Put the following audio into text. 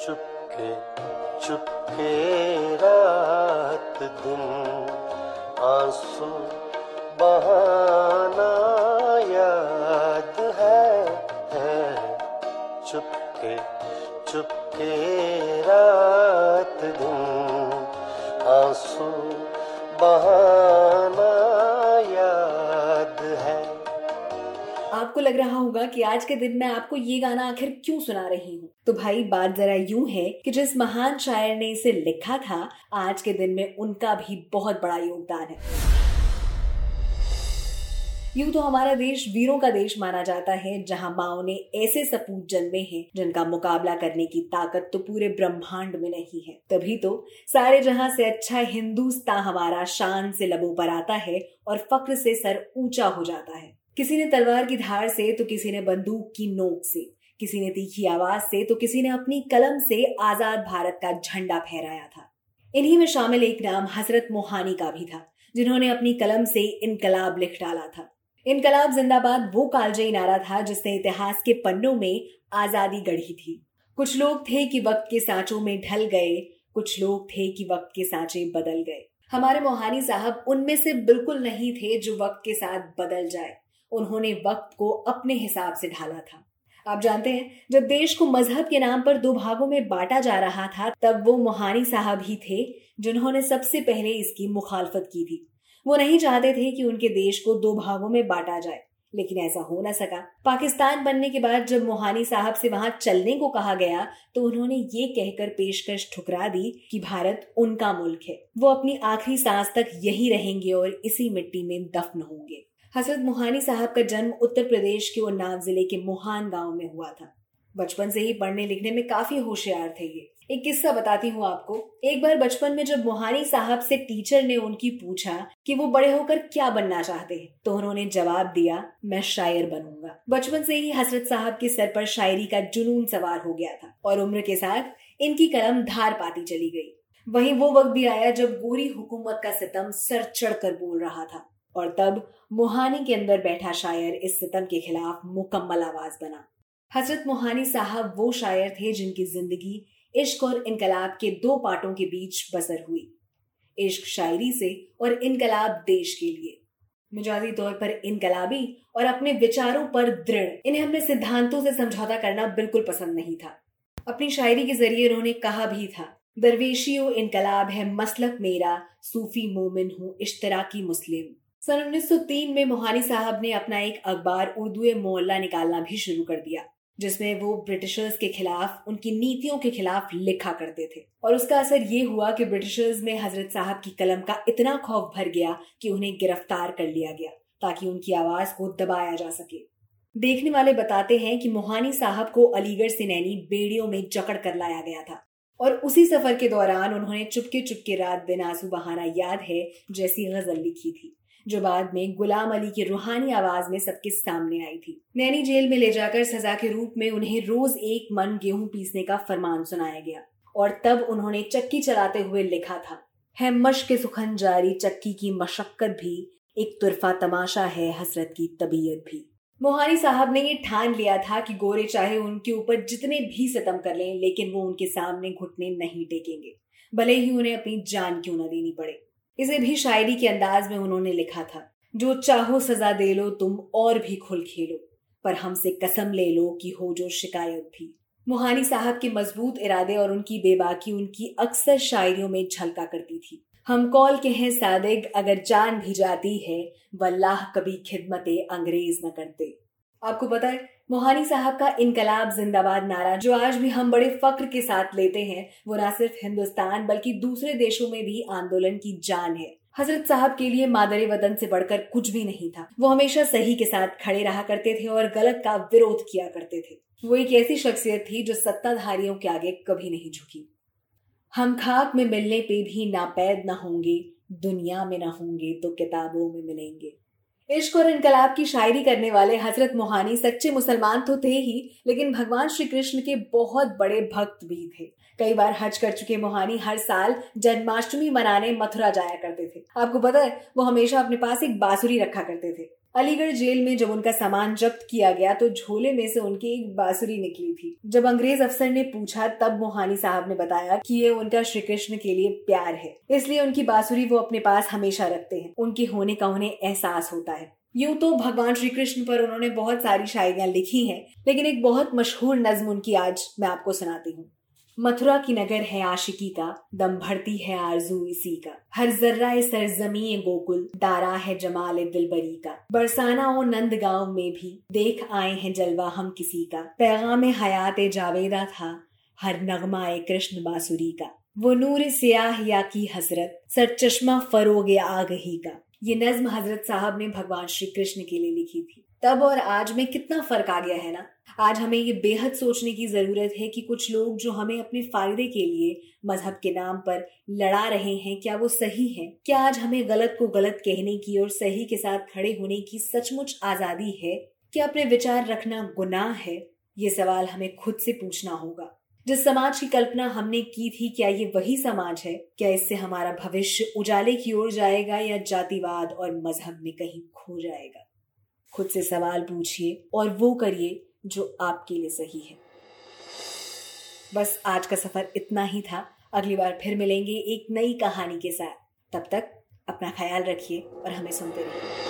चुपके चुपके रात दिन, आँसू बहाना याद है है। चुपके चुपके रात दिन, आँसू बहाना आपको लग रहा होगा कि आज के दिन मैं आपको ये गाना आखिर क्यों सुना रही हूँ? तो भाई, बात जरा यूँ है कि जिस महान शायर ने इसे लिखा था, आज के दिन में उनका भी बहुत बड़ा योगदान है। यूँ तो हमारा देश वीरों का देश माना जाता है, जहाँ माओ ने ऐसे सपूत जन्मे हैं, जिनका मुकाबला करने की ताकत तो पूरे ब्रह्मांड में नहीं है। तभी तो सारे जहाँ से अच्छा हिंदुस्तान हमारा शान से लबों पर आता है और फक्र से सर ऊँचा हो जाता है। किसी ने तलवार की धार से तो किसी ने बंदूक की नोक से। किसी ने तीखी आवाज़ से तो किसी ने अपनी कलम से आज़ाद भारत का झंडा फहराया था। इन्हीं में शामिल एक नाम हज़रत मोहानी का भी था, जिन्होंने अपनी कलम से इनकलाब लिख डाला था। इनकलाब जिंदाबाद वो कालजयी नारा था, जिसने इतिहास के पन्नों में आज़ादी गढ़ी थी। कुछ लोग थे कि वक्त के सांचों में ढल गए, कुछ लोग थे कि वक्त के सांचे बदल गए। हमारे मोहानी साहब उनमें से बिल्कुल नहीं थे जो वक्त के साथ बदल जाए। उन्होंने वक्त को अपने हिसाब से ढाला था। आप जानते हैं, जब देश को मज़हब के नाम पर दो भागों में बांटा जा रहा था, तब वो मोहानी साहब ही थे, जिन्होंने सबसे पहले इसकी मुखालफत की थी। वो नहीं चाहते थे कि उनके देश को दो भागों में बांटा जाए, लेकिन ऐसा हो ना सका। पाकिस्तान बनने के बाद जब मोहानी साहब से वहाँ चलने को कहा गया तो उन्होंने ये कहकर पेशकश ठुकरा दी कि भारत उनका मुल्क है। वो अपनी आखिरी सांस तक यही रहेंगे और इसी मिट्टी में दफन होंगे। हज़रत मोहानी साहब का जन्म उत्तर प्रदेश के उन्नाव ज़िले के मोहान गाँव में हुआ था। बचपन से ही पढ़ने लिखने में काफ़ी होशियार थे ये। एक किस्सा बताती हूँ आपको। एक बार बचपन में जब मोहानी साहब से टीचर ने उनकी पूछा कि वो बड़े होकर क्या बनना चाहते हैं तो उन्होंने जवाब दिया, मैं शायर बनूँगा। बचपन से ही हसरत साहब के सर पर शायरी का जुनून सवार हो गया था और उम्र के साथ इनकी कलम धार पाती चली गई। वहीं वो वक्त भी आया जब गोरी हुकूमत का सितम सर चढ़ कर बोल रहा था। और तब मोहानी के अंदर बैठा शायर इस सितम के खिलाफ मुकम्मल आवाज़ बना। हज़रत मोहानी साहब वो शायर थे जिनकी ज़िंदगी, इश्क और इनकलाब के दो पार्टों के बीच बसर हुई। इश्क शायरी से और इनकलाब देश के लिए। मिजाजी तौर पर इनकलाबी और अपने विचारों पर दृढ़। इन्हें अपने सिद्धांतों से समझौता करना बिल्कुल पसंद नहीं था। अपनी शायरी के ज़रिए उन्होंने कहा भी था, दरवेशियो, इनकलाब है मसलक मेरा, सूफी मोमिन हूँ, इश्तराकी मुस्लिम। सन 1903 में मोहानी साहब ने अपना एक अखबार उर्दू मोहल्ला निकालना भी शुरू कर दिया, जिसमें वो ब्रिटिशर्स के खिलाफ, उनकी नीतियों के खिलाफ लिखा करते थे। और उसका असर ये हुआ कि ब्रिटिशर्स में हज़रत साहब की कलम का इतना खौफ भर गया कि उन्हें गिरफ़्तार कर लिया गया, ताकि उनकी आवाज़ को दबाया जा सके। देखने वाले बताते हैं कि मोहानी साहब को अलीगढ़ से नैनी बेड़ियों में जकड़ कर लाया गया था। और उसी सफ़र के दौरान उन्होंने चुपके चुपके रात दिन आँसू बहाना याद है, जैसी गज़ल लिखी थी। जो बाद में गुलाम अली की रूहानी आवाज़ में सबके सामने आई थी। नैनी जेल में ले जाकर सजा के रूप में उन्हें रोज एक मन गेहूँ पीसने का फरमान सुनाया गया और तब उन्होंने चक्की चलाते हुए लिखा था, है मश्क सुखन जारी, चक्की की मशक्कत भी, एक तुरफा तमाशा है हसरत की तबीयत भी। मोहानी साहब ने ये ठान लिया था कि गोरे चाहे उनके ऊपर जितने भी सितम कर लें, लेकिन वो उनके सामने घुटने नहीं टेकेंगे। भले ही उन्हें अपनी जान क्यों न देनी पड़े। इसे भी शायरी के अंदाज में उन्होंने लिखा था, जो चाहो सजा दे लो, तुम और भी खुल खेलो, पर हमसे कसम ले लो कि हो जो शिकायत भी। मोहानी साहब के मज़बूत इरादे और उनकी बेबाकी उनकी अक्सर शायरियों में झलका करती थी। हम कॉल के हैं सादिक, अगर जान भी जाती है, वल्लाह कभी खिदमत अंग्रेज़ न करते। आपको पता है, मोहानी साहब का इनकलाब जिंदाबाद नारा, जो आज भी हम बड़े फक्र के साथ लेते हैं, वो न सिर्फ़ हिंदुस्तान बल्कि दूसरे देशों में भी आंदोलन की जान है। हज़रत साहब के लिए मादरे वतन से बढ़कर कुछ भी नहीं था। वो हमेशा सही के साथ खड़े रहा करते थे और गलत का विरोध किया करते थे। वो एक ऐसी शख्सियत थी जो सत्ताधारियों के आगे कभी नहीं झुकी। हम खाक में मिलने पे भी नापैद न होंगे, दुनिया में न होंगे तो किताबों में मिलेंगे। इश्क और इनकलाब की शायरी करने वाले हज़रत मोहानी सच्चे मुसलमान तो थे ही, लेकिन भगवान श्री कृष्ण के बहुत बड़े भक्त भी थे। कई बार हज कर चुके मोहानी हर साल जन्माष्टमी मनाने मथुरा जाया करते थे। आपको पता है, वो हमेशा अपने पास एक बांसुरी रखा करते थे। अलीगढ़ जेल में जब उनका सामान जब्त किया गया तो झोले में से उनकी एक बांसुरी निकली थी। जब अंग्रेज़ अफसर ने पूछा, तब मोहानी साहब ने बताया कि ये उनका श्री कृष्ण के लिए प्यार है। इसलिए उनकी बांसुरी वो अपने पास हमेशा रखते हैं। उनके होने का उन्हें एहसास होता है। यूँ तो भगवान श्री कृष्ण पर उन्होंने बहुत सारी शायरियाँ लिखी हैं, लेकिन एक बहुत मशहूर नज्म उनकी आज मैं आपको सुनाती हूँ। मथुरा की नगर है आशिकी का, दम भरती है आरज़ू इसी का। हर जर्रा सरजमी गोकुल, दारा है जमाल दिलबरी का। बरसाना और नंद गाँव में भी, देख आए हैं जलवा हम किसी का। पैगाम हयात जावेदा था, हर नगमा कृष्ण बासुरी का। वो नूर सियाह या की हसरत सर चश्मा फरोग आगही का। ये नज्म हज़रत साहब ने भगवान श्री कृष्ण के लिए लिखी थी। तब और आज में कितना फ़र्क आ गया है ना? आज हमें ये बेहद सोचने की ज़रूरत है कि कुछ लोग जो हमें अपने फ़ायदे के लिए मज़हब के नाम पर लड़ा रहे हैं, क्या वो सही है? क्या आज हमें गलत को गलत कहने की और सही के साथ खड़े होने की सचमुच आज़ादी है? क्या अपने विचार रखना गुनाह है? ये सवाल हमें खुद से पूछना होगा। जिस समाज की कल्पना हमने की थी, क्या ये वही समाज है? क्या इससे हमारा भविष्य उजाले की ओर जाएगा या जातिवाद और मज़हब में कहीं खो जाएगा? खुद से सवाल पूछिए और वो करिए जो आपके लिए सही है। बस आज का सफ़र इतना ही था। अगली बार फिर मिलेंगे एक नई कहानी के साथ। तब तक अपना ख्याल रखिए और हमें सुनते रहिए।